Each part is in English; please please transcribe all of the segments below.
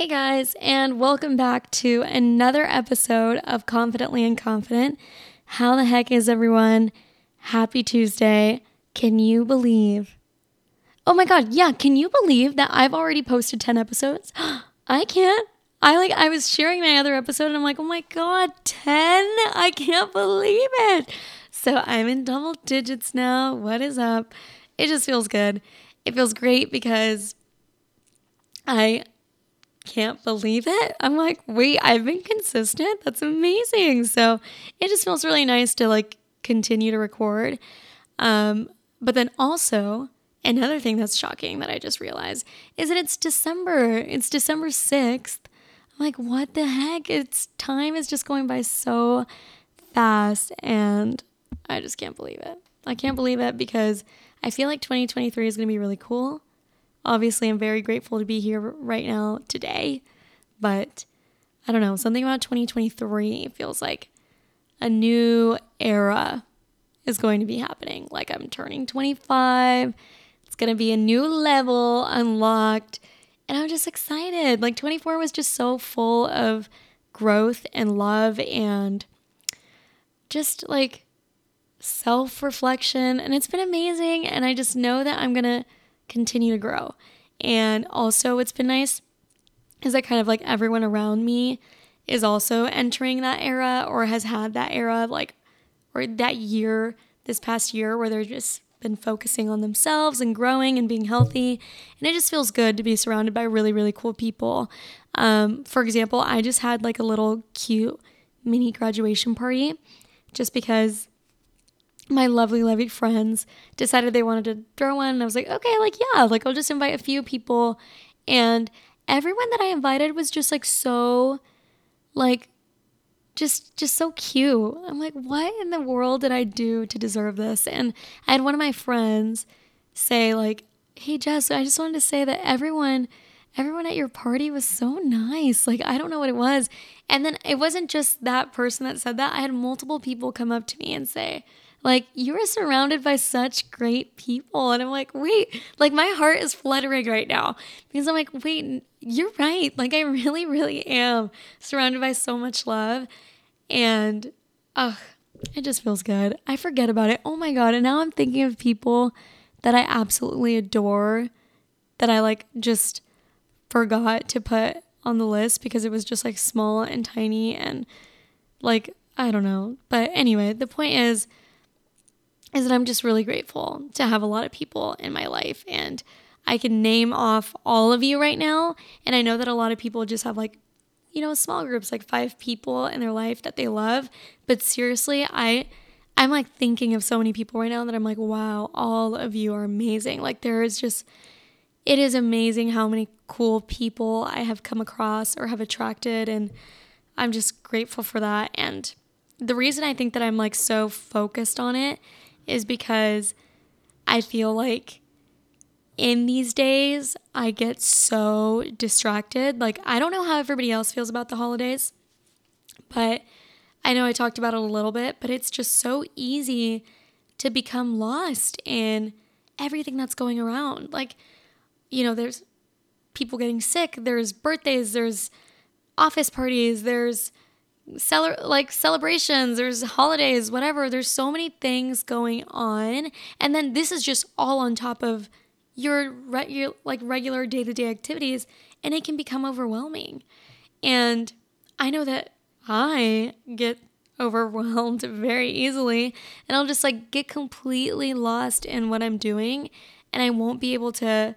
Hey guys, and welcome back to another episode of Confidently and Confident. How the heck is everyone? Happy Tuesday. Can you believe? Oh my god, yeah, can you believe that I've already posted 10 episodes? I can't. I like I was sharing my other episode and I'm like, "Oh my god, 10? I can't believe it." So, I'm in double digits now. What is up? It just feels good. It feels great because I can't believe it. I'm like, wait, I've been consistent. That's amazing. So it just feels really nice to like continue to record. Um, but then also, another thing that's shocking that I just realized is that it's December. It's December 6th. I'm like, what the heck? It's time is just going by so fast. And I just can't believe it. I can't believe it because I feel like 2023 is going to be really cool. Obviously, I'm very grateful to be here right now today, but I don't know, something about 2023 feels like a new era is going to be happening. Like I'm turning 25, it's going to be a new level unlocked, and I'm just excited. Like 24 was just so full of growth and love and just like self reflection, and it's been amazing. And I just know that I'm going to continue to grow. And also, what's been nice is that kind of like everyone around me is also entering that era or has had that era of like, or that year, this past year, where they're just been focusing on themselves and growing and being healthy. And it just feels good to be surrounded by really, really cool people. Um, for example, I just had like a little cute mini graduation party just because my lovely, lovely friends decided they wanted to throw one. And I was like, okay, like, yeah, like I'll just invite a few people. And everyone that I invited was just like so, like, just just so cute. I'm like, what in the world did I do to deserve this? And I had one of my friends say, like, hey Jess, I just wanted to say that everyone everyone at your party was so nice. Like, I don't know what it was. And then it wasn't just that person that said that. I had multiple people come up to me and say, like, you are surrounded by such great people. And I'm like, wait, like, my heart is fluttering right now because I'm like, wait, you're right. Like, I really, really am surrounded by so much love. And, ugh, it just feels good. I forget about it. Oh my God. And now I'm thinking of people that I absolutely adore that I like just forgot to put on the list because it was just like small and tiny and like, I don't know. But anyway, the point is, is that I'm just really grateful to have a lot of people in my life. And I can name off all of you right now. And I know that a lot of people just have like, you know, small groups, like five people in their life that they love. But seriously, I. I'm like thinking of so many people right now that I'm like, wow, all of you are amazing. Like, there is just, it is amazing how many cool people I have come across or have attracted. And I'm just grateful for that. And the reason I think that I'm like so focused on it is because I feel like in these days, I get so distracted. Like, I don't know how everybody else feels about the holidays, but I know I talked about it a little bit, but it's just so easy to become lost in everything that's going around. Like, you know, there's people getting sick, there's birthdays, there's office parties, there's cele- like celebrations, there's holidays, whatever. There's so many things going on, and then this is just all on top of your, re- your like regular day to day activities, and it can become overwhelming. And I know that I get overwhelmed very easily, and I'll just like get completely lost in what I'm doing, and I won't be able to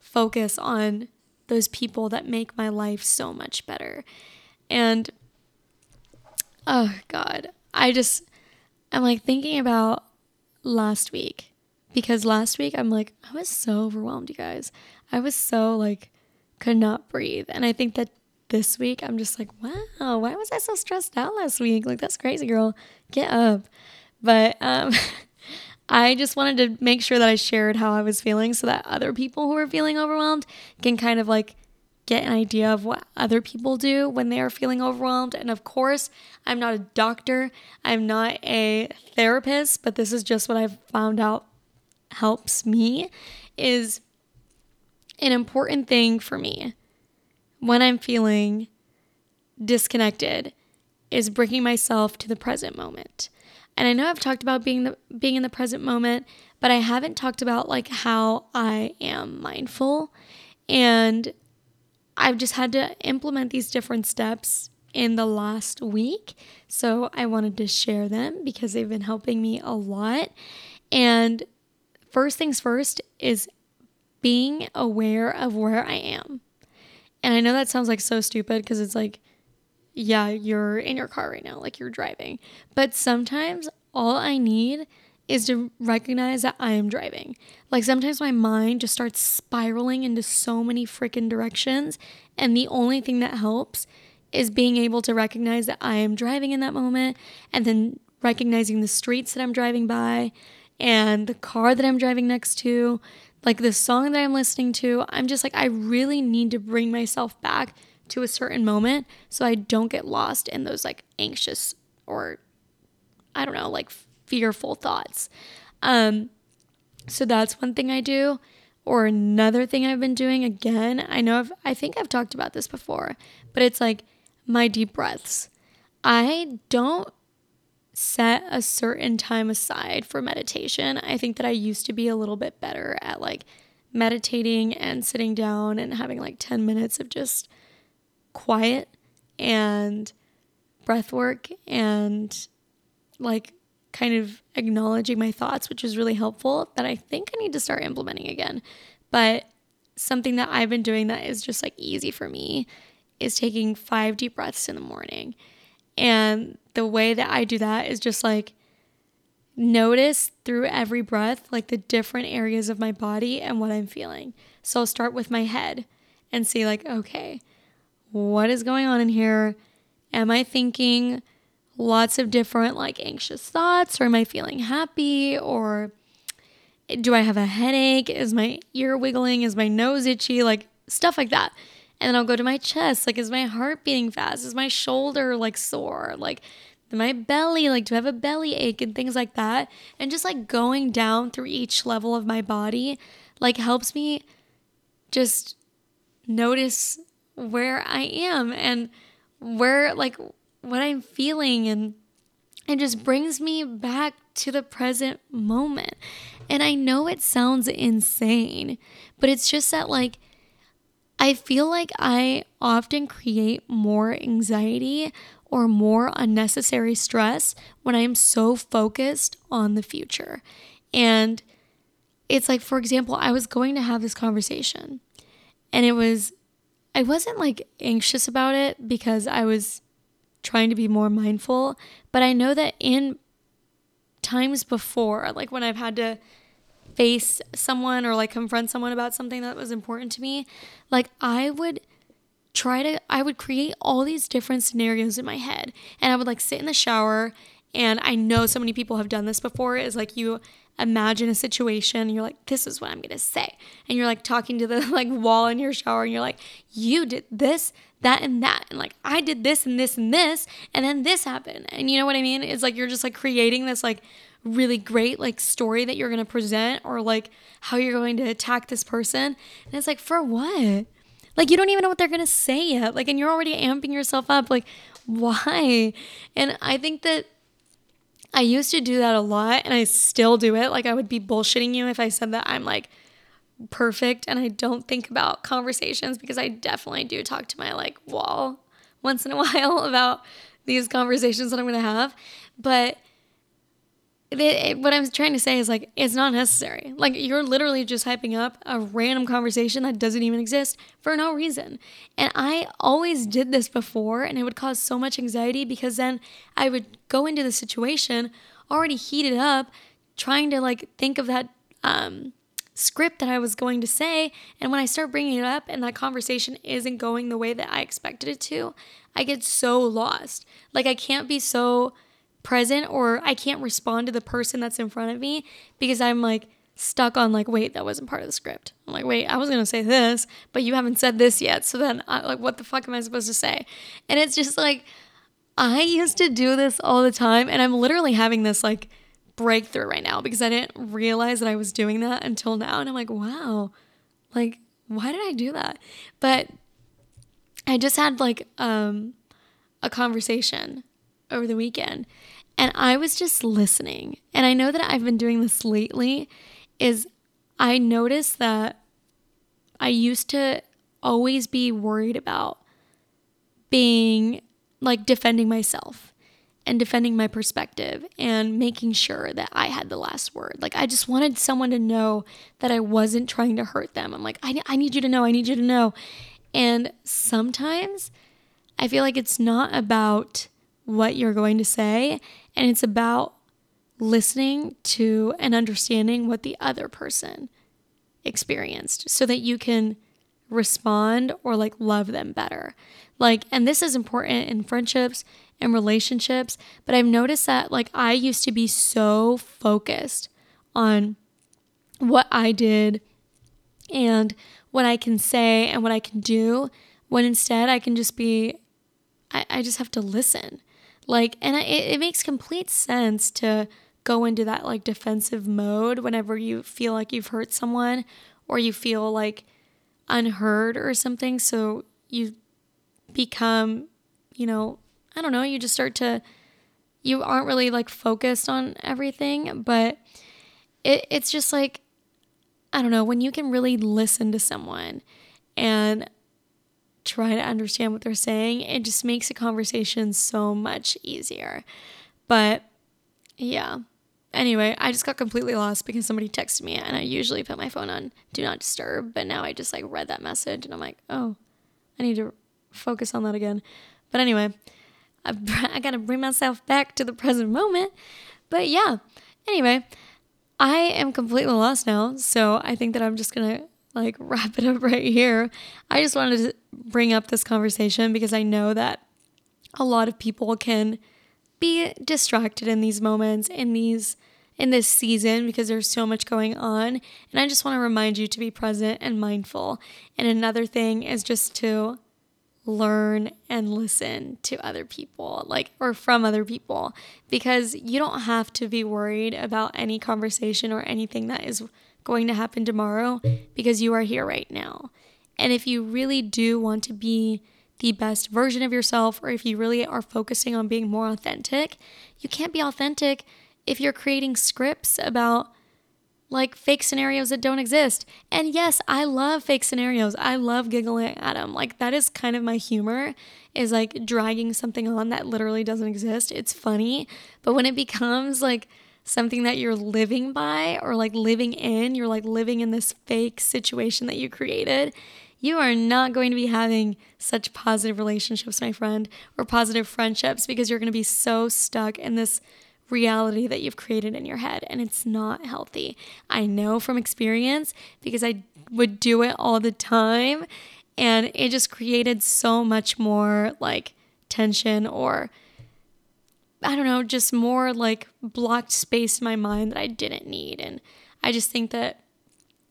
focus on those people that make my life so much better. And oh God, I just, I'm like thinking about last week because last week I'm like, I was so overwhelmed, you guys. I was so like, could not breathe. And I think that this week I'm just like, wow, why was I so stressed out last week? Like, that's crazy, girl. Get up. But, um, I just wanted to make sure that I shared how I was feeling so that other people who are feeling overwhelmed can kind of like get an idea of what other people do when they are feeling overwhelmed. And of course, I'm not a doctor, I'm not a therapist, but this is just what I've found out helps me is an important thing for me when I'm feeling disconnected is bringing myself to the present moment. And I know I've talked about being the being in the present moment, but I haven't talked about like how I am mindful and I've just had to implement these different steps in the last week. So I wanted to share them because they've been helping me a lot. And first things first is being aware of where I am. And I know that sounds like so stupid because it's like, yeah, you're in your car right now, like you're driving. But sometimes all I need is to recognize that I am driving. Like sometimes my mind just starts spiraling into so many freaking directions. And the only thing that helps is being able to recognize that I am driving in that moment and then recognizing the streets that I'm driving by and the car that I'm driving next to, like the song that I'm listening to. I'm just like, I really need to bring myself back to a certain moment so I don't get lost in those like anxious or I don't know, like fearful thoughts. Um, so that's one thing I do. Or another thing I've been doing again, I know I've, I think I've talked about this before, but it's like my deep breaths. I don't set a certain time aside for meditation. I think that I used to be a little bit better at like meditating and sitting down and having like 10 minutes of just quiet and breath work and like kind of acknowledging my thoughts, which is really helpful that I think I need to start implementing again. But something that I've been doing that is just like easy for me is taking five deep breaths in the morning. And the way that I do that is just like notice through every breath, like the different areas of my body and what I'm feeling. So I'll start with my head and see, like, okay, what is going on in here? Am I thinking lots of different like anxious thoughts or am I feeling happy or do I have a headache? Is my ear wiggling? Is my nose itchy? Like stuff like that. And then I'll go to my chest. Like, is my heart beating fast? Is my shoulder like sore? Like, my belly, like, do I have a belly ache and things like that? And just like going down through each level of my body, like, helps me just notice where I am and where, like, what I'm feeling and it just brings me back to the present moment. And I know it sounds insane, but it's just that like I feel like I often create more anxiety or more unnecessary stress when I'm so focused on the future. And it's like, for example, I was going to have this conversation and it was, I wasn't like anxious about it because I was trying to be more mindful. But I know that in times before, like when I've had to face someone or like confront someone about something that was important to me, like I would try to, I would create all these different scenarios in my head. And I would like sit in the shower. And I know so many people have done this before is like you imagine a situation and you're like this is what i'm going to say and you're like talking to the like wall in your shower and you're like you did this that and that and like i did this and this and this and then this happened. And you know what i mean? It's like you're just like creating this like really great like story that you're going to present or like how you're going to attack this person. And it's like for what? Like you don't even know what they're going to say yet. Like and you're already amping yourself up. Like why? And i think that I used to do that a lot and I still do it. Like I would be bullshitting you if I said that I'm like perfect and I don't think about conversations because I definitely do talk to my like wall once in a while about these conversations that I'm going to have. But it, it, what I'm trying to say is like it's not necessary. Like you're literally just hyping up a random conversation that doesn't even exist for no reason. And I always did this before and it would cause so much anxiety because then I would go into the situation already heated up trying to like think of that um script that I was going to say. And when I start bringing it up and that conversation isn't going the way that I expected it to, I get so lost. Like, I can't be so present or I can't respond to the person that's in front of me because I'm like stuck on like wait that wasn't part of the script. I'm like wait I was gonna say this but you haven't said this yet so then I, like what the fuck am I supposed to say? And it's just like I used to do this all the time and I'm literally having this like breakthrough right now because I didn't realize that I was doing that until now and I'm like wow like why did I do that? But I just had like um a conversation over the weekend and I was just listening. And I know that I've been doing this lately is I noticed that I used to always be worried about being like defending myself and defending my perspective and making sure that I had the last word. Like, I just wanted someone to know that I wasn't trying to hurt them. I'm like, I, I need you to know, I need you to know. And sometimes I feel like it's not about what you're going to say, and it's about listening to and understanding what the other person experienced so that you can respond or like love them better. Like, and this is important in friendships and relationships, but I've noticed that like I used to be so focused on what I did and what I can say and what I can do when instead I can just be, I, I just have to listen. Like, and I, it, it makes complete sense to go into that like defensive mode whenever you feel like you've hurt someone or you feel like unheard or something. So you become, you know, I don't know, you just start to, you aren't really like focused on everything, but it, it's just like, I don't know, when you can really listen to someone and try to understand what they're saying, it just makes a conversation so much easier. But yeah. Anyway, I just got completely lost because somebody texted me and I usually put my phone on do not disturb, but now I just like read that message and I'm like, "Oh, I need to focus on that again." But anyway, I, I got to bring myself back to the present moment. But yeah. Anyway, I am completely lost now, so I think that I'm just to like wrap it up right here. I just wanted to bring up this conversation because I know that a lot of people can be distracted in these moments in these in this season because there's so much going on and I just want to remind you to be present and mindful. And another thing is just to learn and listen to other people, like, or from other people, because you don't have to be worried about any conversation or anything that is going to happen tomorrow because you are here right now. And if you really do want to be the best version of yourself, or if you really are focusing on being more authentic, you can't be authentic if you're creating scripts about like fake scenarios that don't exist. And yes, I love fake scenarios. I love giggling at them. Like that is kind of my humor is like dragging something on that literally doesn't exist. It's funny, but when it becomes like something that you're living by or like living in, you're like living in this fake situation that you created, you are not going to be having such positive relationships, my friend, or positive friendships because you're going to be so stuck in this reality that you've created in your head and it's not healthy. I know from experience because I would do it all the time and it just created so much more like tension or I don't know, just more like blocked space in my mind that I didn't need. And I just think that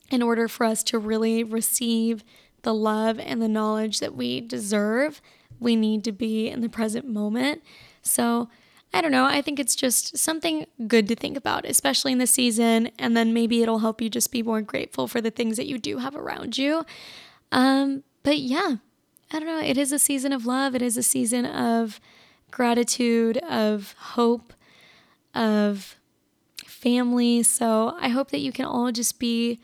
in order for us to really receive the love and the knowledge that we deserve, we need to be in the present moment. So, I don't know. I think it's just something good to think about, especially in the season. And then maybe it'll help you just be more grateful for the things that you do have around you. Um, but yeah, I don't know. It is a season of love, it is a season of gratitude, of hope, of family. So I hope that you can all just be,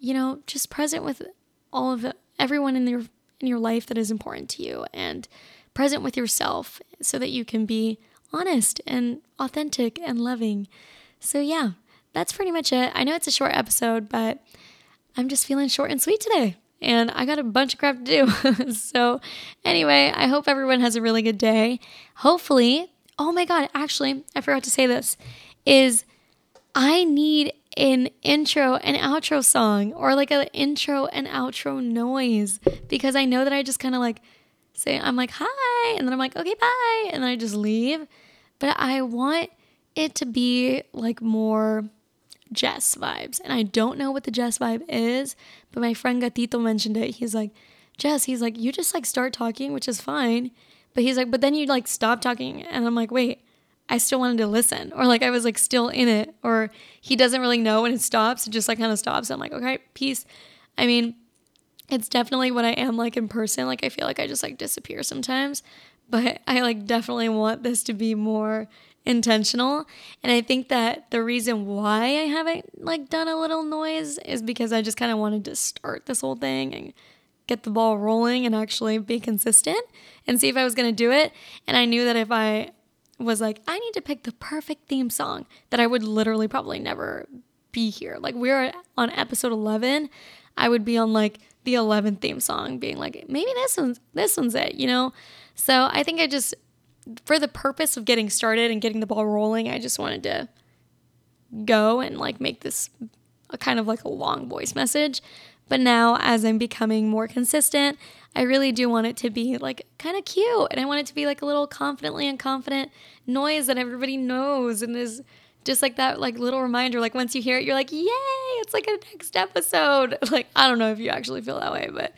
you know, just present with all of everyone in your in your life that is important to you and present with yourself so that you can be honest and authentic and loving. So, yeah, that's pretty much it. I know it's a short episode, but I'm just feeling short and sweet today. And I got a bunch of crap to do. so, anyway, I hope everyone has a really good day. Hopefully, oh my God, actually, I forgot to say this is I need an intro and outro song or like an intro and outro noise because I know that I just kind of like say, I'm like, hi. And then I'm like, okay, bye. And then I just leave. But I want it to be like more Jess vibes. And I don't know what the Jess vibe is, but my friend Gatito mentioned it. He's like, Jess, he's like, you just like start talking, which is fine. But he's like, but then you like stop talking. And I'm like, wait, I still wanted to listen. Or like I was like still in it. Or he doesn't really know when it stops. It just like kind of stops. I'm like, okay, peace. I mean, it's definitely what I am like in person. Like I feel like I just like disappear sometimes, but I like definitely want this to be more intentional. And I think that the reason why I haven't like done a little noise is because I just kind of wanted to start this whole thing and get the ball rolling and actually be consistent and see if I was going to do it. And I knew that if I was like, I need to pick the perfect theme song, that I would literally probably never be here. Like we're on episode 11, I would be on like the 11th theme song being like, maybe this one's this one's it, you know? So I think I just for the purpose of getting started and getting the ball rolling, I just wanted to go and like make this a kind of like a long voice message. But now, as I'm becoming more consistent, I really do want it to be like kind of cute. And I want it to be like a little confidently and confident noise that everybody knows and is just like that like little reminder. Like once you hear it, you're like, yay, it's like a next episode. Like, I don't know if you actually feel that way, but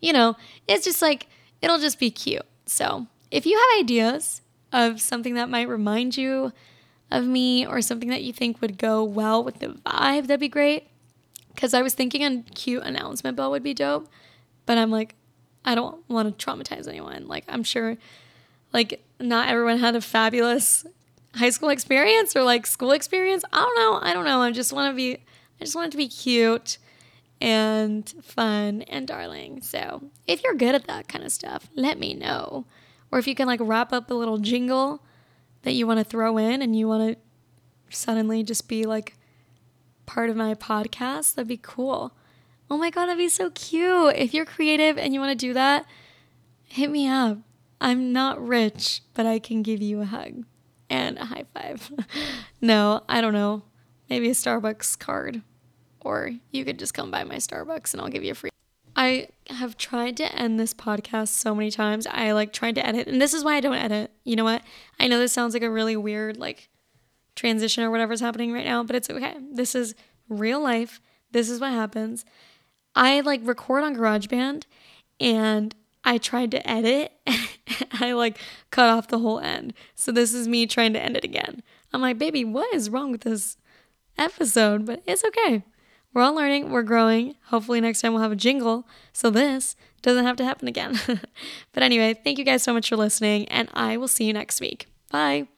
you know, it's just like, it'll just be cute. So if you have ideas of something that might remind you of me or something that you think would go well with the vibe, that'd be great. Because I was thinking a cute announcement bell would be dope, but I'm like, I don't want to traumatize anyone. Like, I'm sure, like, not everyone had a fabulous high school experience or like school experience. I don't know. I don't know. I just want to be, I just want it to be cute and fun and darling. So if you're good at that kind of stuff, let me know. Or if you can like wrap up a little jingle that you want to throw in and you want to suddenly just be like part of my podcast, that'd be cool. Oh my God, that'd be so cute. If you're creative and you want to do that, hit me up. I'm not rich, but I can give you a hug and a high five. no, I don't know. Maybe a Starbucks card. Or you could just come by my Starbucks and I'll give you a free. I have tried to end this podcast so many times. I like tried to edit, and this is why I don't edit. You know what? I know this sounds like a really weird like transition or whatever's happening right now, but it's okay. This is real life. This is what happens. I like record on GarageBand and I tried to edit I like cut off the whole end. So this is me trying to end it again. I'm like, baby, what is wrong with this episode? But it's okay. We're all learning, we're growing. Hopefully, next time we'll have a jingle so this doesn't have to happen again. but anyway, thank you guys so much for listening, and I will see you next week. Bye.